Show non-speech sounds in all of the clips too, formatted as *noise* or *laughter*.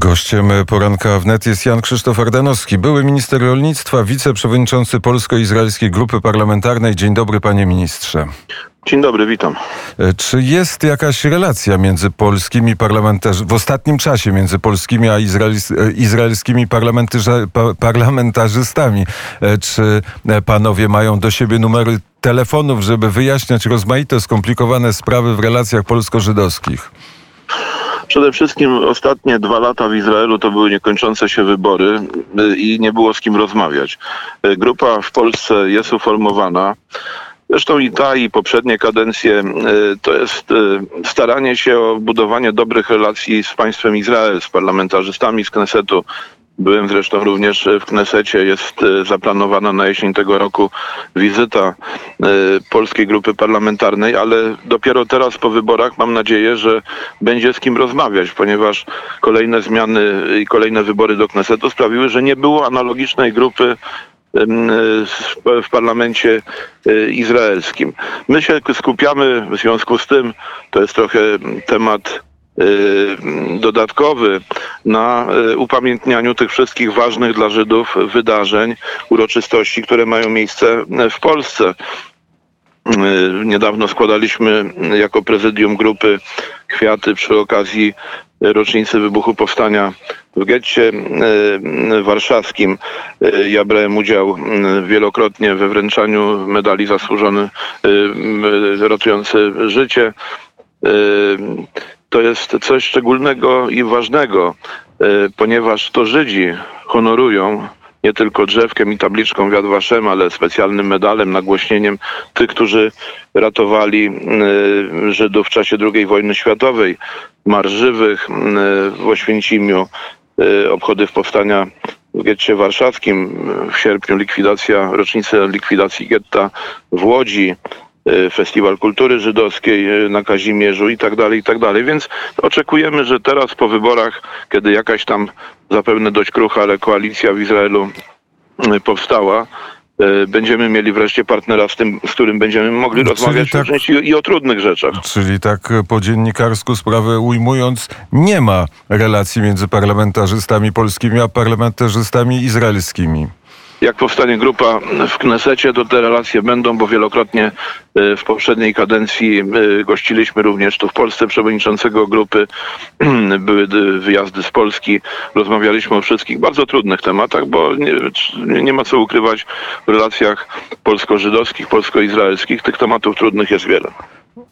Gościem poranka wnet jest Jan Krzysztof Ardanowski, były minister rolnictwa, wiceprzewodniczący Polsko-Izraelskiej Grupy Parlamentarnej. Dzień dobry, panie ministrze. Dzień dobry, witam. Czy jest jakaś relacja między polskimi parlamentarzystami, w ostatnim czasie między polskimi a izraelskimi parlamentarzystami? Czy panowie mają do siebie numery telefonów, żeby wyjaśniać rozmaite, skomplikowane sprawy w relacjach polsko-żydowskich? Przede wszystkim ostatnie dwa lata w Izraelu to były niekończące się wybory y, i nie było z kim rozmawiać. Y, grupa w Polsce jest uformowana. Zresztą i ta, i poprzednie kadencje y, to jest staranie się o budowanie dobrych relacji z państwem Izrael, z parlamentarzystami z Knesetu, Byłem zresztą również w Knesecie. Jest e, zaplanowana na jesień tego roku wizyta e, polskiej grupy parlamentarnej, ale dopiero teraz po wyborach mam nadzieję, że będzie z kim rozmawiać, ponieważ kolejne zmiany i kolejne wybory do Knesetu sprawiły, że nie było analogicznej grupy w parlamencie e, izraelskim. My się skupiamy w związku z tym, to jest trochę temat dodatkowy na y, upamiętnianiu tych wszystkich ważnych dla Żydów wydarzeń, uroczystości, które mają miejsce w Polsce. Y, niedawno składaliśmy jako prezydium grupy kwiaty przy okazji rocznicy wybuchu powstania w getcie warszawskim. Ja brałem udział wielokrotnie we wręczaniu medali zasłużony ratujący życie to jest coś szczególnego i ważnego, e, ponieważ to Żydzi honorują nie tylko drzewkiem i tabliczką Wiad Waszem, ale specjalnym medalem, nagłośnieniem tych, którzy ratowali e, Żydów w czasie II wojny światowej, Marsz Żywych e, w Oświęcimiu, obchody w powstania w getcie warszawskim, w sierpniu likwidacja, rocznica likwidacji getta w Łodzi, Festiwal Kultury Żydowskiej y, na Kazimierzu i tak dalej, i tak dalej. Więc oczekujemy, że teraz po wyborach, kiedy jakaś tam zapewne dość krucha, ale koalicja w Izraelu y, powstała, będziemy mieli wreszcie partnera, z, tym, z którym będziemy mogli rozmawiać tak, i, i o trudnych rzeczach. Czyli tak po dziennikarsku sprawę ujmując, nie ma relacji między parlamentarzystami polskimi a parlamentarzystami izraelskimi jak powstanie grupa w Knesecie, to te relacje będą, bo wielokrotnie e, w poprzedniej kadencji e, gościliśmy również tu w Polsce przewodniczącego grupy. *clears throat* Były wyjazdy z Polski, rozmawialiśmy o wszystkich bardzo trudnych tematach, bo nie, nie ma co ukrywać w relacjach polsko-żydowskich, polsko-izraelskich. Tych tematów trudnych jest wiele.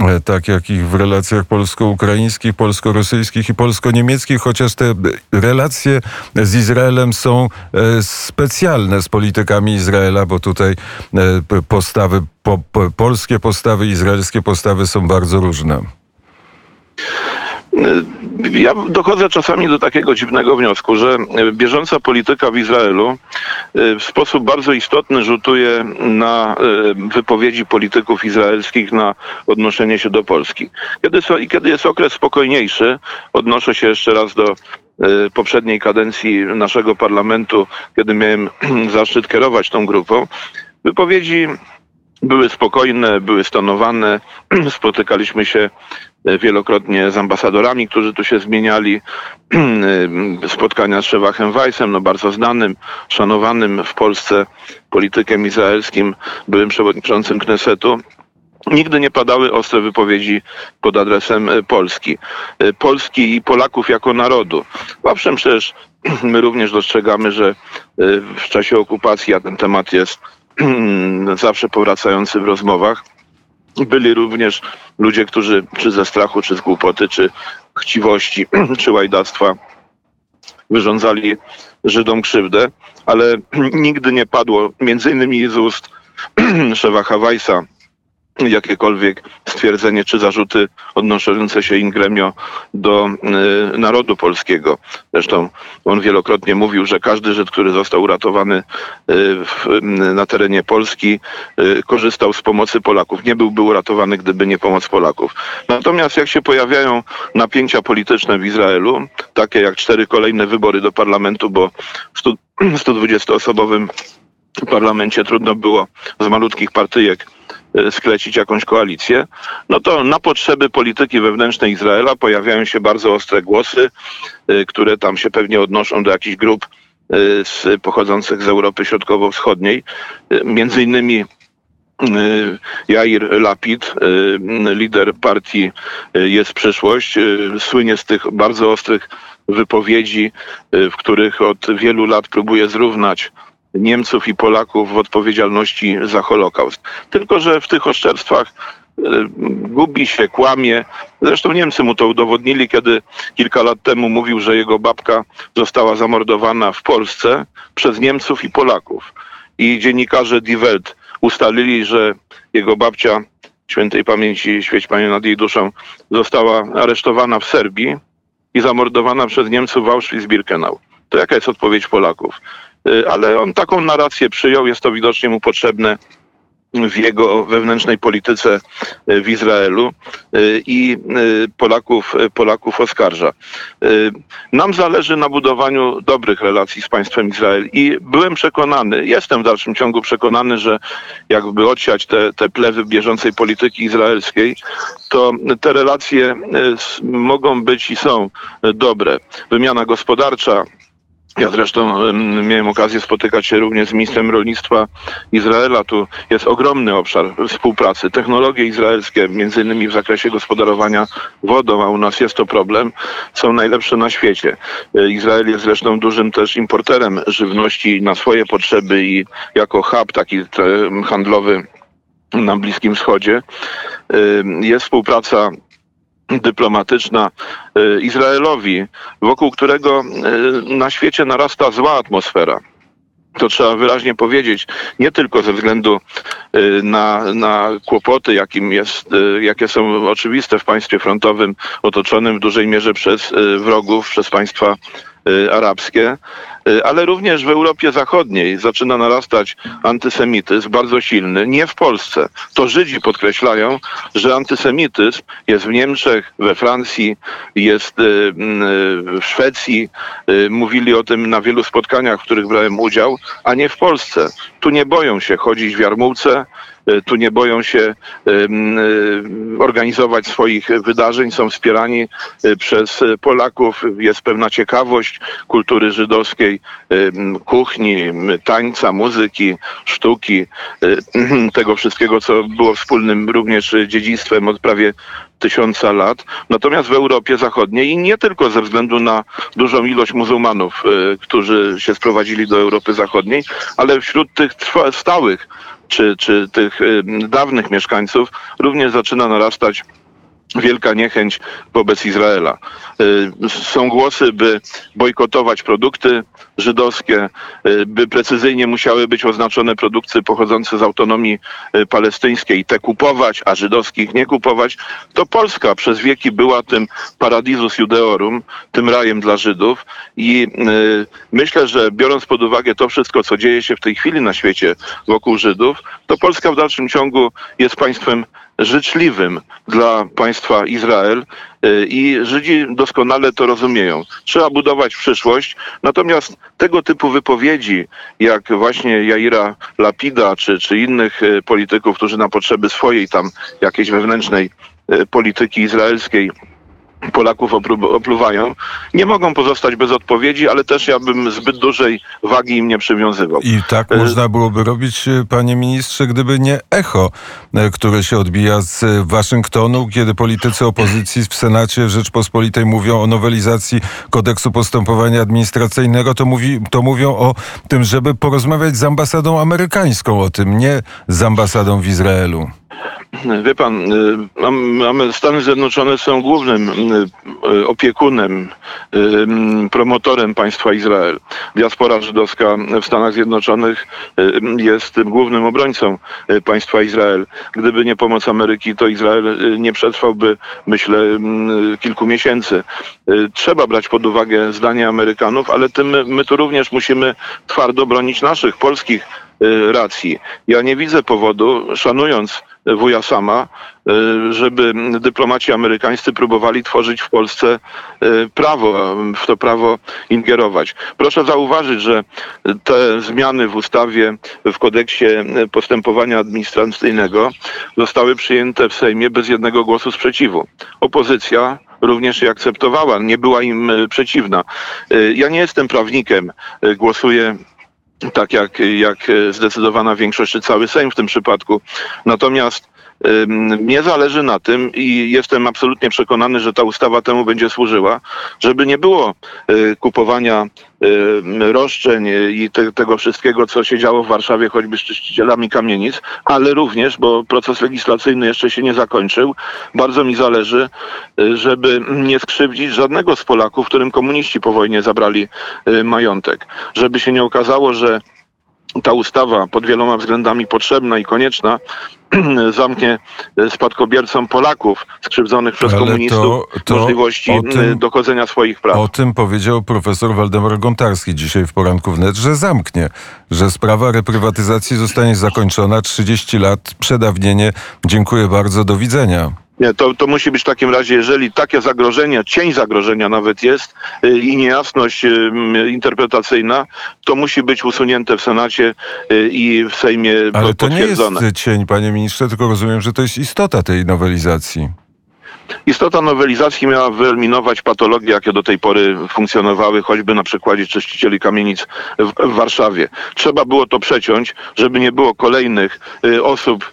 E, tak jak i w relacjach polsko-ukraińskich, polsko-rosyjskich i polsko-niemieckich, chociaż te relacje z Izraelem są e, specjalne z politykami Izraela, bo tutaj e, postawy, po, polskie postawy, izraelskie postawy są bardzo różne. Ja dochodzę czasami do takiego dziwnego wniosku, że bieżąca polityka w Izraelu e, w sposób bardzo istotny rzutuje na e, wypowiedzi polityków izraelskich na odnoszenie się do Polski. Kiedy, kiedy jest okres spokojniejszy, odnoszę się jeszcze raz do e, poprzedniej kadencji naszego parlamentu, kiedy miałem *clears throat* zaszczyt kierować tą grupą, wypowiedzi były spokojne, były stanowane. *clears throat* Spotykaliśmy się e, wielokrotnie z ambasadorami, którzy tu się zmieniali. *clears throat* E, spotkania z Szewachem Weissem, no bardzo znanym, szanowanym w Polsce politykiem izraelskim, byłym przewodniczącym Knesetu. Nigdy nie padały ostre wypowiedzi pod adresem e, Polski. Polski i Polaków jako narodu. Owszem, przecież *clears throat* my również dostrzegamy, że w czasie okupacji, a ten temat jest *clears throat* zawsze powracający w rozmowach. Byli również ludzie, którzy czy ze strachu, czy z głupoty, czy chciwości, *clears throat* czy łajdactwa wyrządzali Żydom krzywdę, ale *clears throat* nigdy nie padło, między innymi z ust szefa Hawajsa, jakiekolwiek stwierdzenie czy zarzuty odnoszące się in gremio do y, narodu polskiego. Zresztą on wielokrotnie mówił, że każdy Żyd, który został uratowany y, w, na terenie Polski, y, korzystał z pomocy Polaków. Nie byłby uratowany, gdyby nie pomoc Polaków. Natomiast jak się pojawiają napięcia polityczne w Izraelu, takie jak cztery kolejne wybory do parlamentu, bo w 120-osobowym *clears throat* parlamencie trudno było z malutkich partyjek sklecić jakąś koalicję, no to na potrzeby polityki wewnętrznej Izraela pojawiają się bardzo ostre głosy, e, które tam się pewnie odnoszą do jakichś grup z, pochodzących z Europy Środkowo-Wschodniej. Między innymi Jair Lapid, lider partii Jest Przyszłość, słynie z tych bardzo ostrych wypowiedzi, w których od wielu lat próbuje zrównać Niemców i Polaków w odpowiedzialności za Holokaust. Tylko, że w tych oszczerstwach e, gubi się, kłamie. Zresztą Niemcy mu to udowodnili, kiedy kilka lat temu mówił, że jego babka została zamordowana w Polsce przez Niemców i Polaków. I dziennikarze Die Welt ustalili, że jego babcia, świętej pamięci, świeć Panie nad jej duszą, została aresztowana w Serbii i zamordowana przez Niemców w Auschwitz-Birkenau. To jaka jest odpowiedź Polaków? Y, ale on taką narrację przyjął, jest to widocznie mu potrzebne w jego wewnętrznej polityce y, w Izraelu y, i Polaków, Polaków oskarża. Nam zależy na budowaniu dobrych relacji z państwem Izrael i byłem przekonany, jestem w dalszym ciągu przekonany, że jakby odsiać te, te plewy bieżącej polityki izraelskiej, to te relacje mogą być i są dobre. Wymiana gospodarcza, ja zresztą miałem okazję spotykać się również z ministrem rolnictwa Izraela. Tu jest ogromny obszar współpracy. Technologie izraelskie, między innymi w zakresie gospodarowania wodą, a u nas jest to problem, są najlepsze na świecie. E, Izrael jest zresztą dużym też importerem żywności na swoje potrzeby i jako hub taki handlowy na Bliskim Wschodzie. E, jest współpraca dyplomatyczna y, Izraelowi, wokół którego y, na świecie narasta zła atmosfera. To trzeba wyraźnie powiedzieć, nie tylko ze względu y, na, na kłopoty, jakim jest, jakie są oczywiste w państwie frontowym, otoczonym w dużej mierze przez wrogów, przez państwa arabskie, ale również w Europie Zachodniej zaczyna narastać antysemityzm bardzo silny, nie w Polsce. To Żydzi podkreślają, że antysemityzm jest w Niemczech, we Francji, jest y, y, w Szwecji. Mówili o tym na wielu spotkaniach, w których brałem udział, a nie w Polsce. Tu nie boją się chodzić w jarmułce, tu nie boją się organizować swoich wydarzeń, są wspierani przez Polaków. Jest pewna ciekawość kultury żydowskiej kuchni, tańca, muzyki, sztuki, *clears throat* tego wszystkiego, co było wspólnym również dziedzictwem od prawie tysiąca lat. Natomiast w Europie Zachodniej i nie tylko ze względu na dużą ilość muzułmanów, którzy się sprowadzili do Europy Zachodniej, ale wśród tych stałych czy, czy tych dawnych mieszkańców również zaczyna narastać wielka niechęć wobec Izraela. Y, są głosy, by bojkotować produkty żydowskie, y, by precyzyjnie musiały być oznaczone produkty pochodzące z autonomii y, palestyńskiej, te kupować, a żydowskich nie kupować. To Polska przez wieki była tym paradisus judeorum, tym rajem dla Żydów i myślę, że biorąc pod uwagę to wszystko, co dzieje się w tej chwili na świecie wokół Żydów, to Polska w dalszym ciągu jest państwem życzliwym dla państwa Izrael y, i Żydzi doskonale to rozumieją. Trzeba budować przyszłość, natomiast tego typu wypowiedzi, jak właśnie Jaira Lapida czy, czy innych y, polityków, którzy na potrzeby swojej tam jakiejś wewnętrznej y, polityki izraelskiej Polaków opluwają, nie mogą pozostać bez odpowiedzi, ale też ja bym zbyt dużej wagi im nie przywiązywał. I tak e, można byłoby robić, e, panie ministrze, gdyby nie echo, e, które się odbija z Waszyngtonu, kiedy politycy opozycji w Senacie Rzeczpospolitej mówią o nowelizacji kodeksu postępowania administracyjnego, to, mówi, to mówią o tym, żeby porozmawiać z ambasadą amerykańską o tym, nie z ambasadą w Izraelu. Wie pan, y, Stany Zjednoczone są głównym y, y, opiekunem, promotorem państwa Izrael. Diaspora żydowska w Stanach Zjednoczonych jest głównym obrońcą państwa Izrael. Gdyby nie pomoc Ameryki, to Izrael nie przetrwałby, myślę, kilku miesięcy. Trzeba brać pod uwagę zdanie Amerykanów, ale tym my tu również musimy twardo bronić naszych polskich racji. Ja nie widzę powodu, szanując wuja sama, y, żeby dyplomaci amerykańscy próbowali tworzyć w Polsce y, prawo, w to prawo ingerować. Proszę zauważyć, że te zmiany w ustawie, w kodeksie postępowania administracyjnego zostały przyjęte w Sejmie bez jednego głosu sprzeciwu. Opozycja również je akceptowała, nie była im e, przeciwna. E, ja nie jestem prawnikiem, e, głosuję tak jak, jak zdecydowana większość, czy cały Sejm w tym przypadku. Natomiast mnie zależy na tym i jestem absolutnie przekonany, że ta ustawa temu będzie służyła, żeby nie było y, kupowania roszczeń i te, tego wszystkiego, co się działo w Warszawie, choćby z czyścicielami kamienic, ale również, bo proces legislacyjny jeszcze się nie zakończył, bardzo mi zależy, y, żeby nie skrzywdzić żadnego z Polaków, którym komuniści po wojnie zabrali majątek. Żeby się nie okazało, że ta ustawa pod wieloma względami potrzebna i konieczna *clears throat* zamknie spadkobiercom Polaków skrzywdzonych przez Ale komunistów to, to możliwości tym, dochodzenia swoich praw. O tym powiedział profesor Waldemar Gontarski dzisiaj w poranku wnet, że zamknie, że sprawa reprywatyzacji zostanie zakończona 30 lat przedawnienie. Dziękuję bardzo, do widzenia. Nie, to, to musi być w takim razie, jeżeli takie zagrożenie, cień zagrożenia nawet jest y, i niejasność y, interpretacyjna, to musi być usunięte w Senacie y, i w Sejmie Ale to nie jest cień, panie ministrze, tylko rozumiem, że to jest istota tej nowelizacji. Istota nowelizacji miała wyeliminować patologie, jakie do tej pory funkcjonowały, choćby na przykładzie czyścicieli kamienic w, w Warszawie. Trzeba było to przeciąć, żeby nie było kolejnych y, osób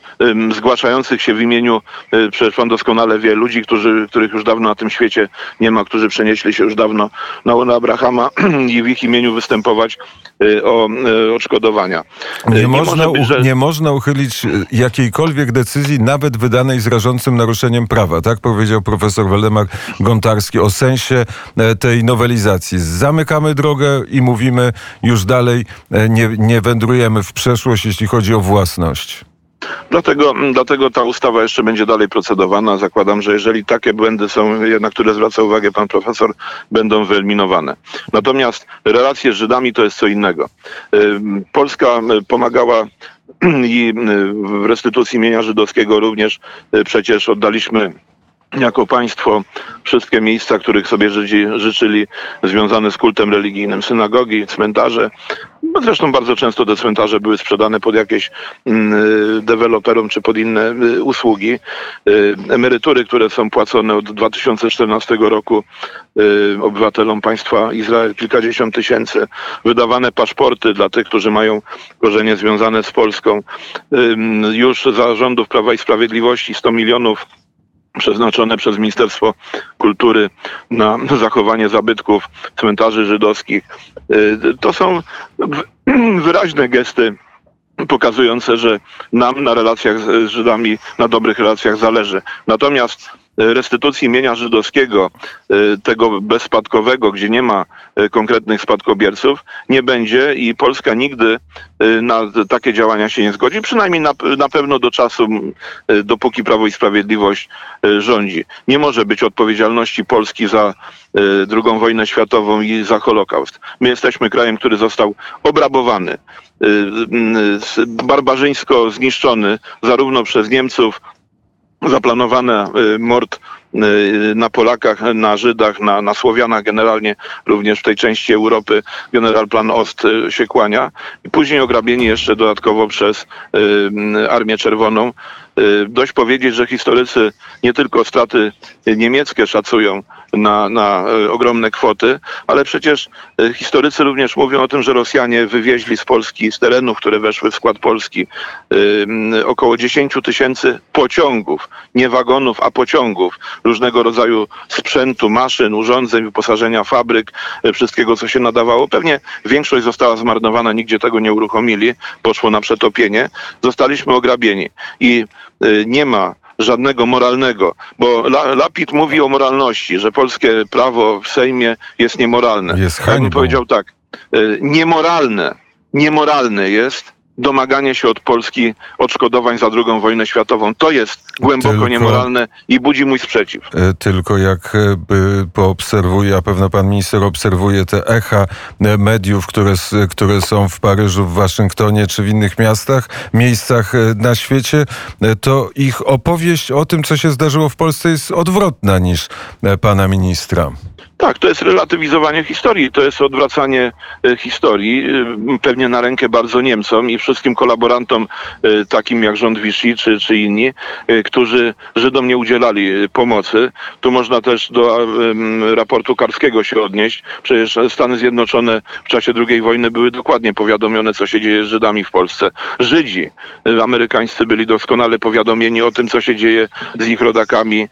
y, zgłaszających się w imieniu, y, przecież pan doskonale wie, ludzi, którzy, których już dawno na tym świecie nie ma, którzy przenieśli się już dawno na, na Abrahama *clears throat* i w ich imieniu występować y, o y, odszkodowania. Nie, nie, można, być, że... nie można uchylić jakiejkolwiek decyzji, nawet wydanej z rażącym naruszeniem prawa, tak powiedział powiedział profesor Waldemar Gontarski o sensie e, tej nowelizacji. Zamykamy drogę i mówimy już dalej, e, nie, nie wędrujemy w przeszłość, jeśli chodzi o własność. Dlatego, dlatego ta ustawa jeszcze będzie dalej procedowana. Zakładam, że jeżeli takie błędy są, na które zwraca uwagę pan profesor, będą wyeliminowane. Natomiast relacje z Żydami to jest co innego. Polska pomagała *clears throat* i w restytucji mienia żydowskiego również przecież oddaliśmy jako państwo wszystkie miejsca, których sobie Żydzi życzyli, związane z kultem religijnym, synagogi, cmentarze. Zresztą bardzo często te cmentarze były sprzedane pod jakieś mm, y, deweloperom czy pod inne y, usługi. Y, emerytury, które są płacone od 2014 roku obywatelom państwa Izrael, kilkadziesiąt tysięcy. Wydawane paszporty dla tych, którzy mają korzenie związane z Polską. Już za rządów Prawa i Sprawiedliwości 100 milionów przeznaczone przez Ministerstwo Kultury na zachowanie zabytków cmentarzy żydowskich. Y, to są *clears throat* wyraźne gesty pokazujące, że nam na relacjach z Żydami, na dobrych relacjach zależy. Natomiast restytucji mienia żydowskiego, y, tego bezspadkowego, gdzie nie ma y, konkretnych spadkobierców, nie będzie i Polska nigdy y, na takie działania się nie zgodzi, przynajmniej na, na pewno do czasu, dopóki Prawo i Sprawiedliwość rządzi. Nie może być odpowiedzialności Polski za II wojnę światową i za Holokaust. My jesteśmy krajem, który został obrabowany, barbarzyńsko zniszczony zarówno przez Niemców, zaplanowane y, mord y, na Polakach, na Żydach, na, na Słowianach generalnie, również w tej części Europy general plan Ost y, się kłania. I później ograbieni jeszcze dodatkowo przez Armię Czerwoną. Dość powiedzieć, że historycy nie tylko straty niemieckie szacują, na, na e, ogromne kwoty, ale przecież e, historycy również mówią o tym, że Rosjanie wywieźli z Polski, z terenów, które weszły w skład Polski, około 10 tysięcy pociągów, nie wagonów, a pociągów, różnego rodzaju sprzętu, maszyn, urządzeń, wyposażenia fabryk, e, wszystkiego, co się nadawało. Pewnie większość została zmarnowana, nigdzie tego nie uruchomili, poszło na przetopienie. Zostaliśmy ograbieni i nie ma żadnego moralnego, bo Lapid mówi o moralności, że polskie prawo w Sejmie jest niemoralne. Jest Ja bym powiedział tak, e, niemoralne, niemoralne jest domaganie się od Polski odszkodowań za II wojnę światową. To jest głęboko Tylko- niemoralne i budzi mój sprzeciw. E, Tylko jak e, by poobserwuje, a pewno pan minister obserwuje te echa e, mediów, które, które są w Paryżu, w Waszyngtonie czy w innych miastach, miejscach na świecie, to ich opowieść o tym, co się zdarzyło w Polsce jest odwrotna niż pana ministra. Tak, to jest relatywizowanie historii, to jest odwracanie e, historii, e, pewnie na rękę bardzo Niemcom i wszystkim kolaborantom e, takim jak rząd Vichy czy, czy inni, którzy Żydom nie udzielali pomocy. Tu można też do raportu Karskiego się odnieść. Przecież Stany Zjednoczone w czasie II wojny były dokładnie powiadomione, co się dzieje z Żydami w Polsce. Żydzi amerykańscy byli doskonale powiadomieni o tym, co się dzieje z ich rodakami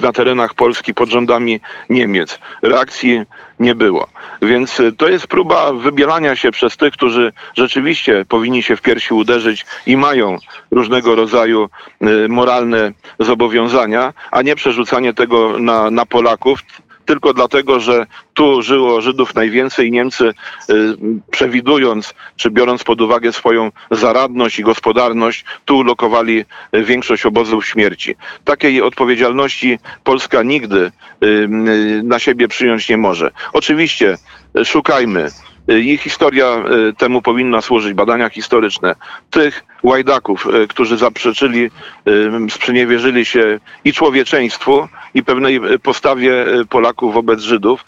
na terenach Polski pod rządami Niemiec. Reakcji nie było. Więc y, to jest próba wybielania się przez tych, którzy rzeczywiście powinni się w piersi uderzyć i mają różnego rodzaju y, moralne zobowiązania, a nie przerzucanie tego na, na Polaków. Tylko dlatego, że tu żyło Żydów najwięcej i Niemcy, y, przewidując czy biorąc pod uwagę swoją zaradność i gospodarność, tu ulokowali y, większość obozów śmierci. Takiej odpowiedzialności Polska nigdy y, na siebie przyjąć nie może. Oczywiście szukajmy. Y, I historia y, temu powinna służyć, badania historyczne. Tych łajdaków, y, którzy zaprzeczyli, sprzeniewierzyli się i człowieczeństwu, i pewnej postawie Polaków wobec Żydów,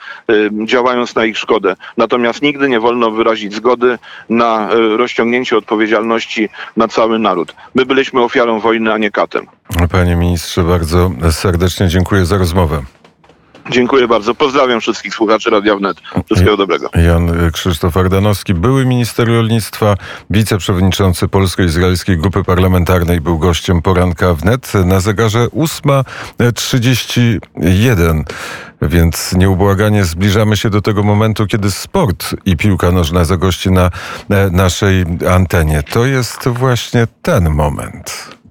działając na ich szkodę. Natomiast nigdy nie wolno wyrazić zgody na rozciągnięcie odpowiedzialności na cały naród. My byliśmy ofiarą wojny, a nie katem. Panie ministrze, bardzo serdecznie dziękuję za rozmowę. Dziękuję bardzo. Pozdrawiam wszystkich słuchaczy Radia Wnet. Wszystkiego dobrego. Jan Krzysztof Ardanowski, były minister rolnictwa, wiceprzewodniczący Polsko-Izraelskiej Grupy Parlamentarnej, był gościem poranka wnet. Na zegarze 8.31, więc nieubłaganie zbliżamy się do tego momentu, kiedy sport i piłka nożna zagości na e, naszej antenie. To jest właśnie ten moment.